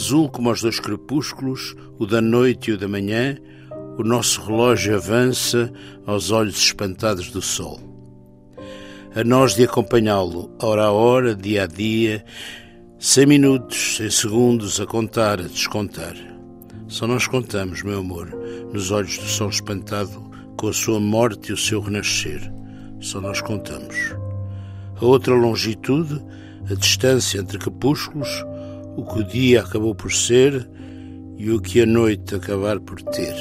Azul como os dois crepúsculos, o da noite e o da manhã, o nosso relógio avança aos olhos espantados do sol a nós de acompanhá-lo, hora a hora, dia a dia, sem minutos, sem segundos, a contar, a descontar. Só nós contamos, meu amor, nos olhos do sol espantado, com a sua morte e o seu renascer. Só nós contamos. A outra longitude, a distância entre capúsculos, o que o dia acabou por ser e o que a noite acabar por ter.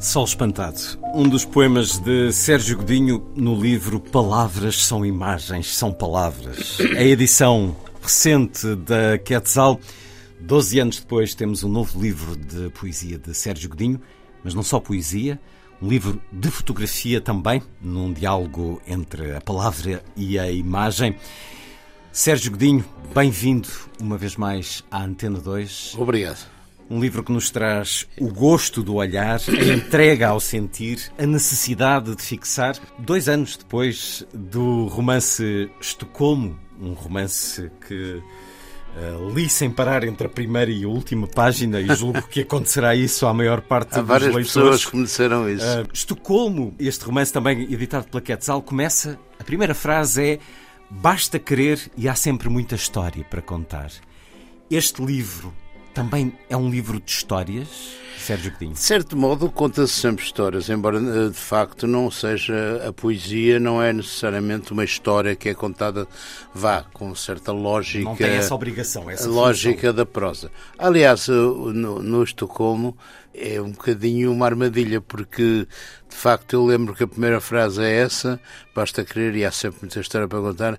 Sol Espantado, um dos poemas de Sérgio Godinho no livro Palavras são Imagens, são Palavras. A edição recente da Quetzal. Doze anos depois temos um novo livro de poesia de Sérgio Godinho, mas não só poesia, um livro de fotografia também, num diálogo entre a palavra e a imagem. Sérgio Godinho, bem-vindo uma vez mais à Antena 2. Obrigado. Um livro que nos traz o gosto do olhar, a entrega ao sentir, a necessidade de fixar. Dois anos depois do romance Estocolmo, um romance que uh, li sem parar entre a primeira e a última página e julgo que acontecerá isso à maior parte Há dos várias leitores. pessoas que disseram isso. Uh, Estocolmo, este romance também editado pela Quetzal, começa. A primeira frase é: Basta querer e há sempre muita história para contar. Este livro também é um livro de histórias, Sérgio Godinho? De certo modo, conta-se sempre histórias, embora eh, de facto não seja a poesia, não é necessariamente uma história que é contada, vá, com certa lógica. Não tem essa obrigação, essa lógica função. da prosa. Aliás, no, no Estocolmo é um bocadinho uma armadilha, porque de facto eu lembro que a primeira frase é essa: basta querer e há sempre muita história para contar,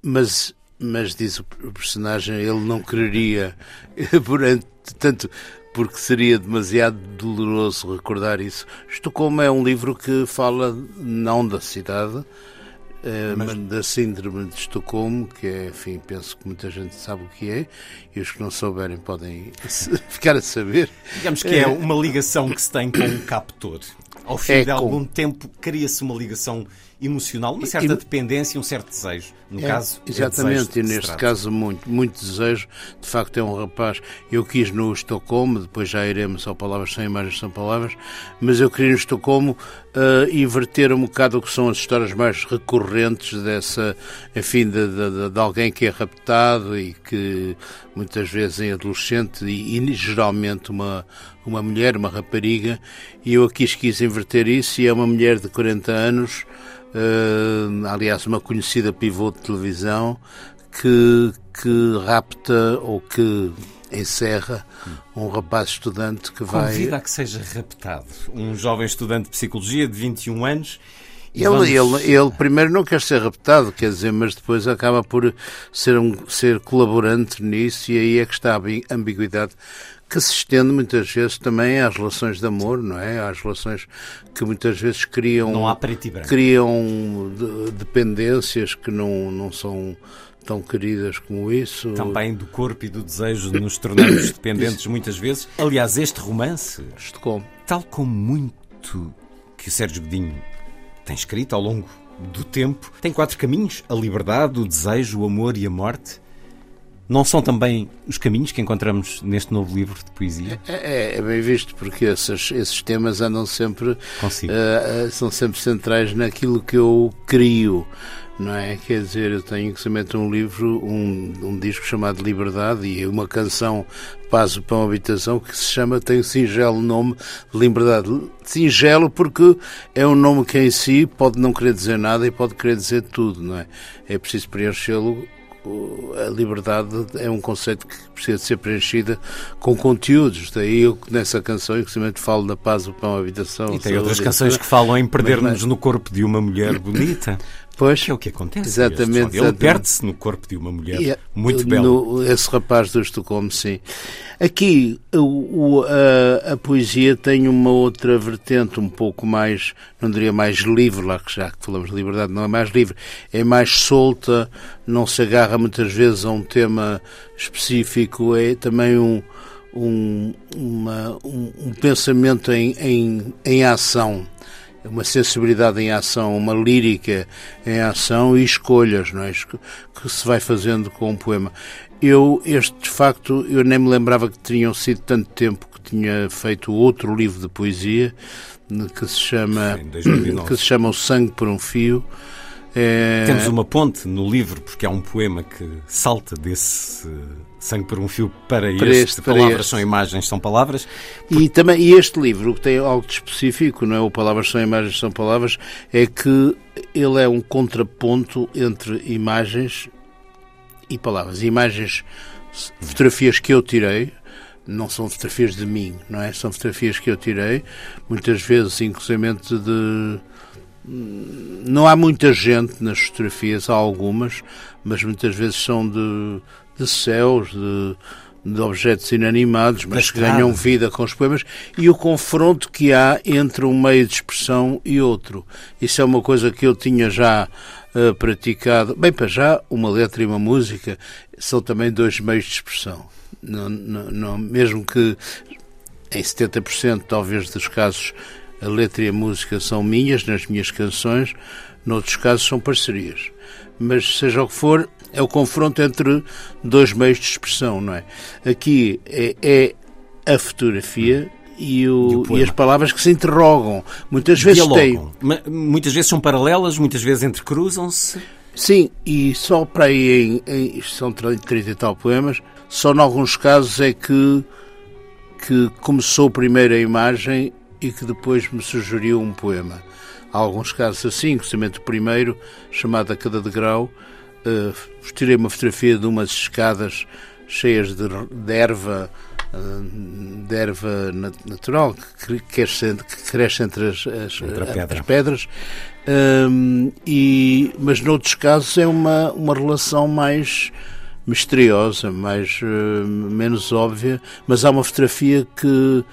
mas mas diz o personagem, ele não quereria, tanto porque seria demasiado doloroso recordar isso. Estocolmo é um livro que fala não da cidade, eh, mas... da síndrome de Estocolmo, que é, enfim, penso que muita gente sabe o que é, e os que não souberem podem ficar a saber. Digamos que é uma ligação que se tem com um captor. Ao fim é de algum com... tempo cria-se uma ligação emocional, uma certa e, dependência, um certo desejo. No é, caso, exatamente, é e neste caso muito, muito desejo. De facto, é um rapaz. Eu quis no Estocolmo, depois já iremos ao Palavras Sem Imagens São Palavras, mas eu queria no Estocolmo uh, inverter um bocado o que são as histórias mais recorrentes dessa, enfim, de, de, de alguém que é raptado e que muitas vezes é adolescente e, e geralmente uma uma mulher, uma rapariga, e eu aqui quis inverter isso, e é uma mulher de 40 anos, uh, aliás, uma conhecida pivô de televisão, que, que rapta ou que encerra um rapaz estudante que vai. Convida a que seja raptado. Um jovem estudante de psicologia de 21 anos. Ele, vamos... ele, ele primeiro não quer ser raptado, quer dizer, mas depois acaba por ser, um, ser colaborante nisso, e aí é que está a ambiguidade que se estende muitas vezes também às relações de amor, não é? Às relações que muitas vezes criam criam dependências que não, não são tão queridas como isso. Também do corpo e do desejo de nos tornarmos dependentes muitas vezes. Aliás, este romance, Estocolmo. tal como muito que o Sérgio Godinho tem escrito ao longo do tempo, tem quatro caminhos: a liberdade, o desejo, o amor e a morte. Não são também os caminhos que encontramos neste novo livro de poesia? É, é, é bem visto, porque esses, esses temas andam sempre. Uh, são sempre centrais naquilo que eu crio não é? Quer dizer, eu tenho que um livro, um, um disco chamado Liberdade e uma canção Passo para uma Habitação que se chama, tem o singelo nome Liberdade. Singelo porque é um nome que em si pode não querer dizer nada e pode querer dizer tudo, não é? É preciso preenchê-lo a liberdade é um conceito que precisa ser preenchida com conteúdos. Daí eu, nessa canção, inclusive, falo da paz, o pão, a habitação. E tem outras canções que falam em perder-nos no corpo de uma mulher bonita. Pois, que é o que acontece. Exatamente. Ele perde-se no corpo de uma mulher é, muito bela. esse rapaz do Estocolmo, sim. Aqui o, o, a, a, poesia tem uma outra vertente um pouco mais, não diria mais livre, lá que já que falamos de liberdade, não é mais livre, é mais solta, não se agarra muitas vezes a um tema específico, é também um, um, uma, um, um pensamento em, em, em ação uma sensibilidade em ação, uma lírica em ação e escolhas, não é? Que se vai fazendo com um poema. Eu, este de facto, eu nem me lembrava que tinham sido tanto tempo que tinha feito outro livro de poesia que se chama que se chama O Sangue por um Fio. É... Temos uma ponte no livro porque há um poema que salta desse Sangue por um Fio para, para este, este. Palavras este. são imagens, são palavras. E também e este livro, que tem algo de específico, não é? O Palavras são imagens, são palavras, é que ele é um contraponto entre imagens e palavras. Imagens, fotografias que eu tirei, não são fotografias de mim, não é? São fotografias que eu tirei, muitas vezes, inclusive de. Não há muita gente nas fotografias, há algumas, mas muitas vezes são de de céus, de, de objetos inanimados, mas que ganham vida com os poemas, e o confronto que há entre um meio de expressão e outro. Isso é uma coisa que eu tinha já uh, praticado. Bem, para já, uma letra e uma música são também dois meios de expressão. Não, não, não, mesmo que em 70% talvez dos casos a letra e a música são minhas, nas minhas canções, noutros casos são parcerias. Mas seja o que for, é o confronto entre dois meios de expressão, não é? Aqui é, é a fotografia e, o, e, o e, as palavras que se interrogam. Muitas vezes Dialogam. têm. Muitas vezes são paralelas, muitas vezes entrecruzam-se. Sim, e só para aí, em, em, são 30 e tal poemas, só em alguns casos é que, que começou primeiro a imagem e que depois me sugeriu um poema. Há alguns casos assim, justamente o primeiro, chamado A Cada Degrau, uh, tirei uma fotografia de umas escadas cheias de, de erva, uh, de erva natural que, cresce, que cresce entre as, as, entre pedra. as pedras. Um, e, mas noutros casos é uma, uma relação mais misteriosa, mais uh, menos óbvia, mas há uma fotografia que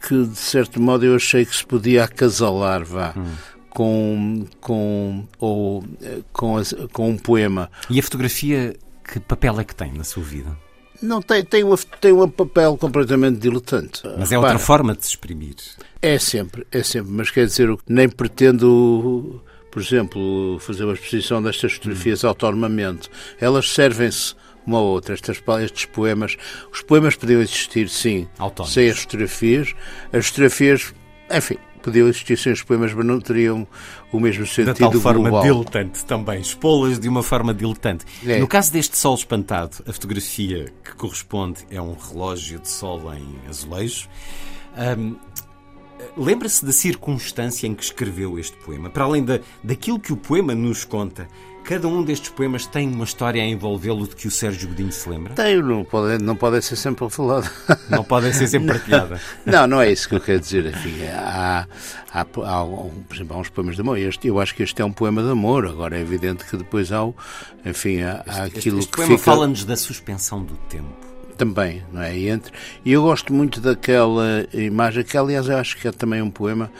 que de certo modo eu achei que se podia acasalar, vá. Hum com, com, ou, com, com um poema. E a fotografia, que papel é que tem na sua vida? Não, tem, tem, uma, tem um papel completamente diletante. Mas é outra forma de se exprimir. É sempre, é sempre. Mas quer dizer, nem pretendo, por exemplo, fazer uma exposição destas fotografias hum. autonomamente. Elas servem-se uma ou outra. Estas, estes poemas, os poemas podiam existir, sim, Autónomos. sem as fotografias. As fotografias, enfim, podiam existir sem os poemas, mas não teriam o mesmo sentido Da tal forma global. diletante também, expô-las de uma forma diletante. É. No caso deste sol espantado, a fotografia que corresponde é um relógio de sol em azulejo. Um, Lembra-se da circunstância em que escreveu este poema? Para além da, daquilo que o poema nos conta, Cada um destes poemas tem uma história a envolvê-lo de que o Sérgio Godinho se lembra? Tem, não pode, não pode ser sempre falado. Não podem ser sempre partilhada. Não, não é isso que eu quero dizer. Enfim, há, há, há, por exemplo, há uns poemas de amor. Este, eu acho que este é um poema de amor. Agora é evidente que depois há, enfim, há, há aquilo este, este que poema fica... fala-nos da suspensão do tempo também, não é? E, entre, e eu gosto muito daquela imagem, que aliás eu acho que é também um poema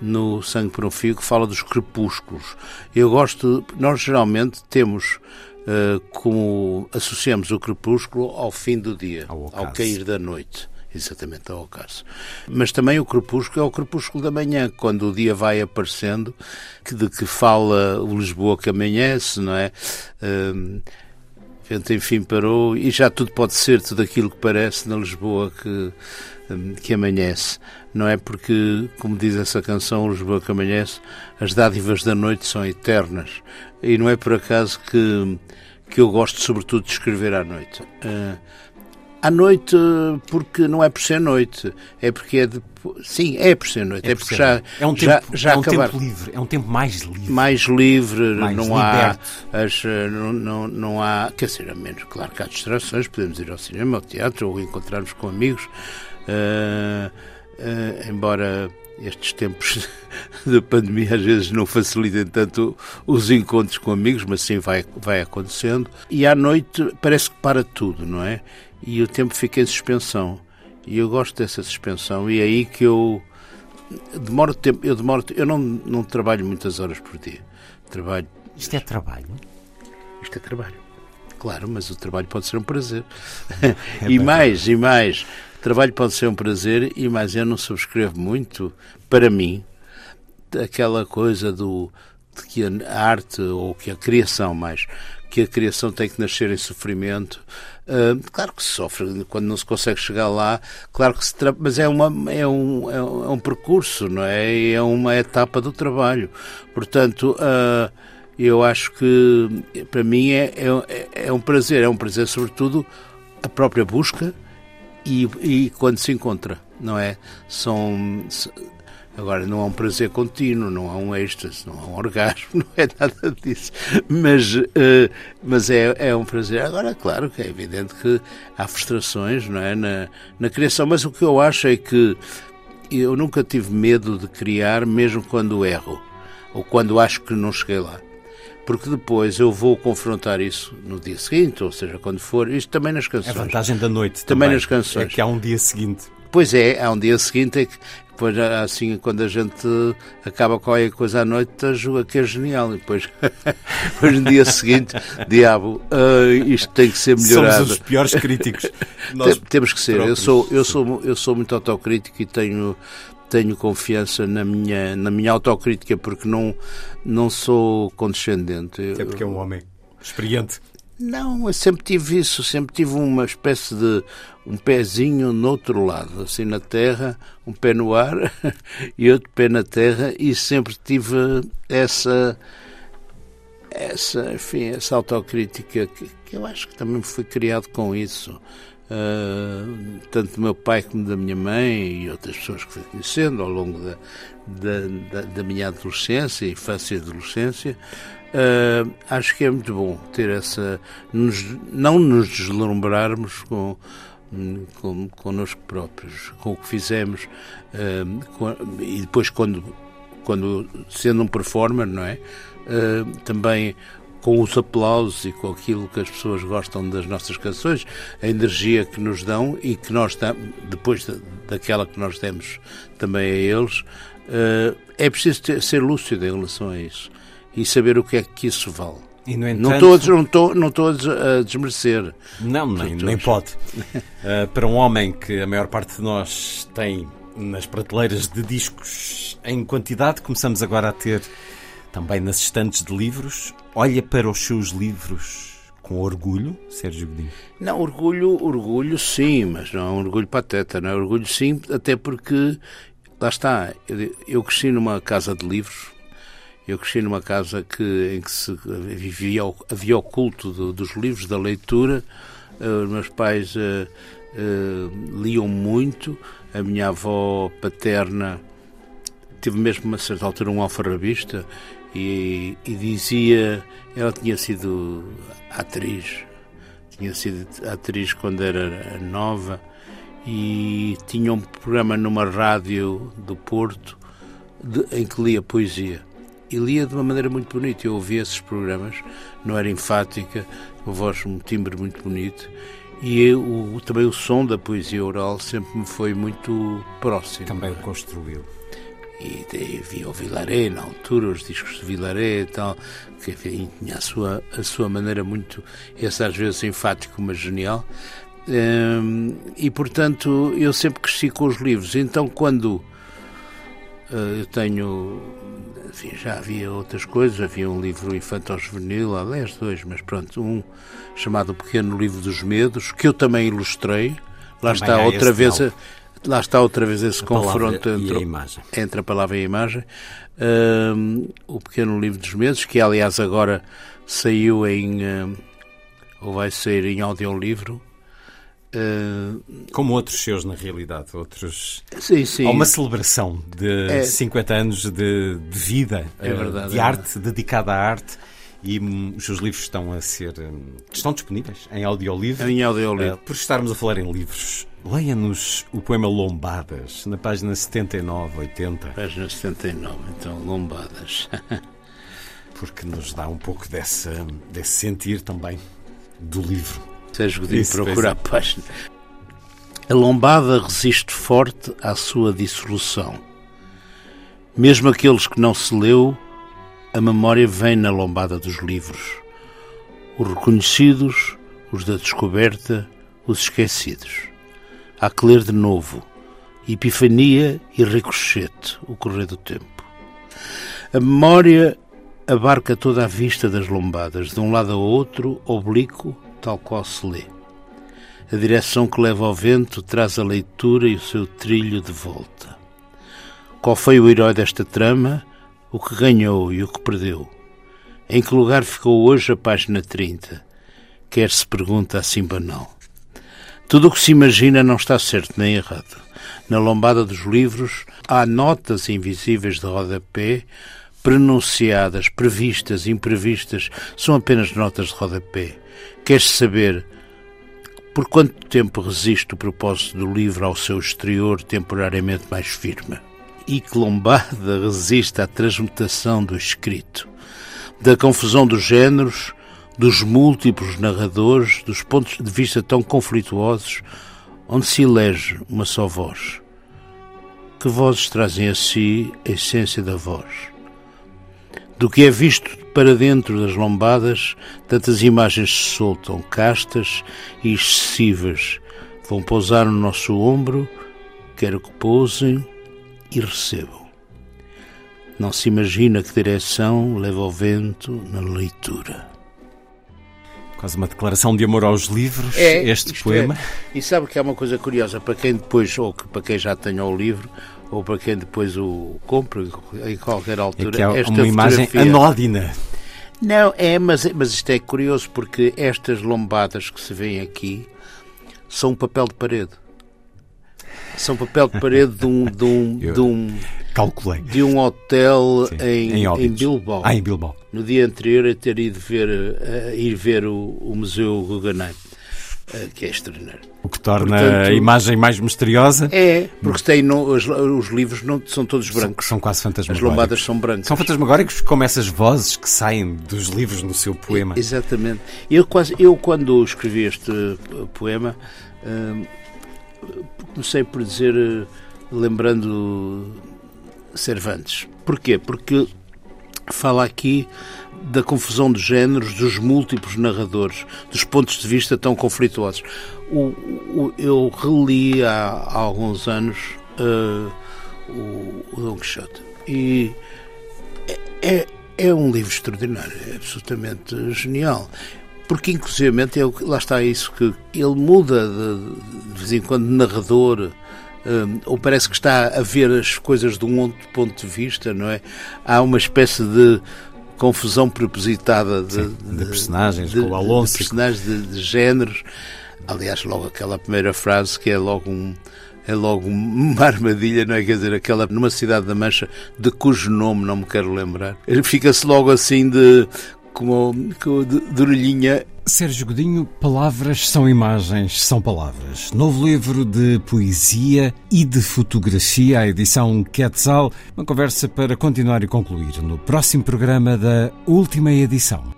no Sangue por um Fio que fala dos crepúsculos. Eu gosto, nós geralmente temos uh, como associamos o crepúsculo ao fim do dia, ao, ao cair da noite. Exatamente, ao ocaso. Mas também o crepúsculo é o crepúsculo da manhã, quando o dia vai aparecendo, que, de que fala o Lisboa que amanhece, não é? Uh, vento enfim parou e já tudo pode ser tudo aquilo que parece na Lisboa que, hum, que amanhece. Não é porque, como diz essa canção, Lisboa que amanhece, as dádivas da noite são eternas. E não é por acaso que, que eu gosto sobretudo de escrever à noite. Uh, à noite, porque não é por ser noite, é porque é de. Sim, é por ser noite, é, é porque já, é um tempo, já, já é um tempo livre, é um tempo mais livre. Mais livre, mais não liberto. há. As, não, não, não há. Quer dizer, a menos, claro que há distrações, podemos ir ao cinema, ao teatro ou encontrarmos com amigos. Uh, uh, embora estes tempos da pandemia às vezes não facilitam tanto os encontros com amigos, mas sim vai, vai acontecendo. E à noite parece que para tudo, não é? E o tempo fica em suspensão. E eu gosto dessa suspensão e é aí que eu demoro tempo, eu demoro, eu não, não trabalho muitas horas por dia. Trabalho. Isto é trabalho? Isto é trabalho. Claro, mas o trabalho pode ser um prazer. É e mais, e mais. O trabalho pode ser um prazer e mais eu não subscrevo muito, para mim, aquela coisa do de que a arte ou que a criação mais que a criação tem que nascer em sofrimento uh, claro que se sofre quando não se consegue chegar lá claro que se mas é uma é um, é um percurso não é é uma etapa do trabalho portanto uh, eu acho que para mim é, é, é um prazer é um prazer sobretudo a própria busca e, e quando se encontra não é são Agora, não há um prazer contínuo, não há um êxtase, não há um orgasmo, não é nada disso. Mas, uh, mas é, é um prazer. Agora, claro que é evidente que há frustrações não é, na, na criação, mas o que eu acho é que eu nunca tive medo de criar, mesmo quando erro, ou quando acho que não cheguei lá. Porque depois eu vou confrontar isso no dia seguinte, ou seja, quando for, isto também nas canções. A vantagem da noite também, também nas canções. É que há um dia seguinte. Pois é, há um dia seguinte é que depois, assim, quando a gente acaba qualquer coisa à noite, julga que é genial. E depois, depois no dia seguinte, diabo, uh, isto tem que ser melhorado. Somos os piores críticos. Nós Temos que ser. Eu sou, eu, sou, eu sou muito autocrítico e tenho, tenho confiança na minha, na minha autocrítica porque não, não sou condescendente. É porque é um homem experiente. Não, eu sempre tive isso, sempre tive uma espécie de um pezinho no outro lado, assim na terra, um pé no ar e outro pé na terra, e sempre tive essa essa, enfim, essa autocrítica que, que eu acho que também fui criado com isso. Uh, tanto do meu pai como da minha mãe e outras pessoas que fui conhecendo ao longo da, da, da, da minha adolescência, infância e adolescência, Uh, acho que é muito bom ter essa. Nos, não nos deslumbrarmos com, com, connosco próprios, com o que fizemos, uh, com, e depois, quando, quando sendo um performer, não é? Também com os aplausos e com aquilo que as pessoas gostam das nossas canções, a energia que nos dão e que nós, depois daquela que nós demos também a eles, é preciso ter, ser lúcido em relação a isso e saber o que é que isso vale. Entanto, não estou, não estou, não estou a desmerecer. Não, nem, nem pode. uh, para um homem que a maior parte de nós tem nas prateleiras de discos em quantidade, começamos agora a ter também nas estantes de livros. Olha para os seus livros com orgulho, Sérgio Godinho? Não, orgulho, orgulho sim, mas não é um orgulho pateta, não é orgulho sim, até porque, lá está, eu, cresci numa casa de livros, eu cresci numa casa que, em que se vivia, havia o culto do, dos livros, da leitura. Uh, os meus pais uh, uh, liam muito. A minha avó paterna teve mesmo, a certa altura, um alfarrabista e, e dizia. Ela tinha sido atriz, tinha sido atriz quando era nova e tinha um programa numa rádio do Porto de, em que lia poesia e lia de uma maneira muito bonita. Eu ouvia esses programas, não era enfática, uma voz, um timbre muito bonito. E eu, também o som da poesia oral sempre me foi muito próximo. Também o construiu. E, e via o Vilaré na altura, os discos de Vilaré e tal, que enfim, tinha a sua, a sua maneira muito, essa às vezes enfático, mas genial. Um, e portanto eu sempre cresci com os livros. Então quando uh, eu tenho enfim, já havia outras coisas, havia um livro infantil-juvenil, aliás, dois, mas pronto, um chamado O Pequeno Livro dos Medos, que eu também ilustrei. Lá também está outra vez. A, lá está outra vez esse a confronto entre a, entre a palavra e a imagem. Um, o Pequeno Livro dos Medos, que aliás agora saiu em. Um, ou vai sair em audiolivro. Uh, Como outros seus, na realidade. Outros... Sim, sim. Há uma celebração de é, 50 anos de, de vida, é verdade, de é arte, dedicada à arte. e hum, os seus livros estão a ser. hum, estão disponíveis em audiolivro. Em audiolivro. Uh, por estarmos a falar em livros, leia-nos o poema Lombadas, na página 79, 80, Página 79, então, lombadas. porque nos dá um pouco dessa, desse sentir também do livro. Sérgio Godinho procura a página. A lombada resiste forte à sua dissolução. Mesmo aqueles que não se leu, a memória vem na lombada dos livros. Os reconhecidos, os da descoberta, os esquecidos. Há que ler de novo. Epifania e ricochete, o correr do tempo. A memória abarca toda a vista das lombadas, de um lado a outro, oblíquo, tal qual se lê. A direção que leva ao vento traz a leitura e o seu trilho de volta. Qual foi o herói desta trama, o que ganhou e o que perdeu? Em que lugar ficou hoje a página 30? Quer se pergunta assim banal. Tudo o que se imagina não está certo nem errado. Na lombada dos livros há notas invisíveis de rodapé, pronunciadas, previstas, imprevistas, são apenas notas de rodapé. Queres saber por quanto tempo resiste o propósito do livro ao seu exterior temporariamente mais firme? E que lombada resiste à transmutação do escrito, da confusão dos géneros, dos múltiplos narradores, dos pontos de vista tão conflituosos, onde se elege uma só voz. Que vozes trazem a si a essência da voz? Do que é visto para dentro das lombadas, tantas imagens se soltam, castas e excessivas, vão pousar no nosso ombro, quero que pousem e recebam. Não se imagina que direção leva o vento na leitura. Quase uma declaração de amor aos livros, É, este isto poema. é. E sabe que há uma coisa curiosa, para quem depois, ou que, para quem já tenha o livro, ou para quem depois o compra em qualquer É altura, que há esta uma imagem anódina. Não, é, mas, mas isto é curioso porque estas lombadas que se vêem aqui são um papel de parede. São papel de parede de um, de um, Eu- de um, Calculei. de um hotel Sim, em, em em. Bilbao. Ah, em Bilbao. No dia anterior a ter ido ver, eh, ir ver o, o Museu Guggenheim, eh, que é extraordinário. O que torna Portanto- a imagem mais misteriosa. É, porque tem, no, os, os livros não, são todos São, brancos. são quase As fantasmagóricos. lombadas são brancas. São fantasmagóricos como essas vozes que saem dos livros no seu poema. Exatamente. Eu, quase, eu quando escrevi este eh, poema, eh, comecei por dizer, eh, lembrando Cervantes. Porquê? Porque fala aqui da confusão de géneros, dos múltiplos narradores, dos pontos de vista tão conflituosos. O, o- eu reli há, há alguns anos eh, o, o Dom Quixote e é, é um livro extraordinário, é absolutamente genial. Porque, inclusivamente, que- lá está isso que ele muda de, de vez em quando de narrador, hum, ou parece que está a ver as coisas de um outro ponto de vista, não é? Há uma espécie de confusão propositada de, Sim, de personagens, com o de Alonso. personagens de, de géneros. Aliás, logo aquela primeira frase que é logo um é logo uma armadilha, não é? Quer dizer, aquela numa cidade da Mancha de cujo nome não me quero lembrar. Fica-se logo assim de como, de, orelhinha. Sérgio Godinho, Palavras são imagens, são palavras. Novo livro de poesia e de fotografia, a edição Quetzal. Uma conversa para continuar e concluir no próximo programa da última edição.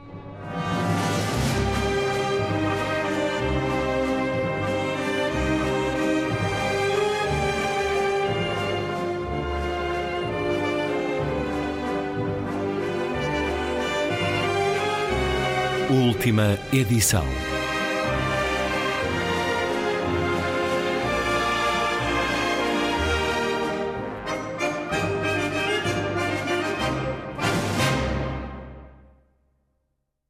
Última edição.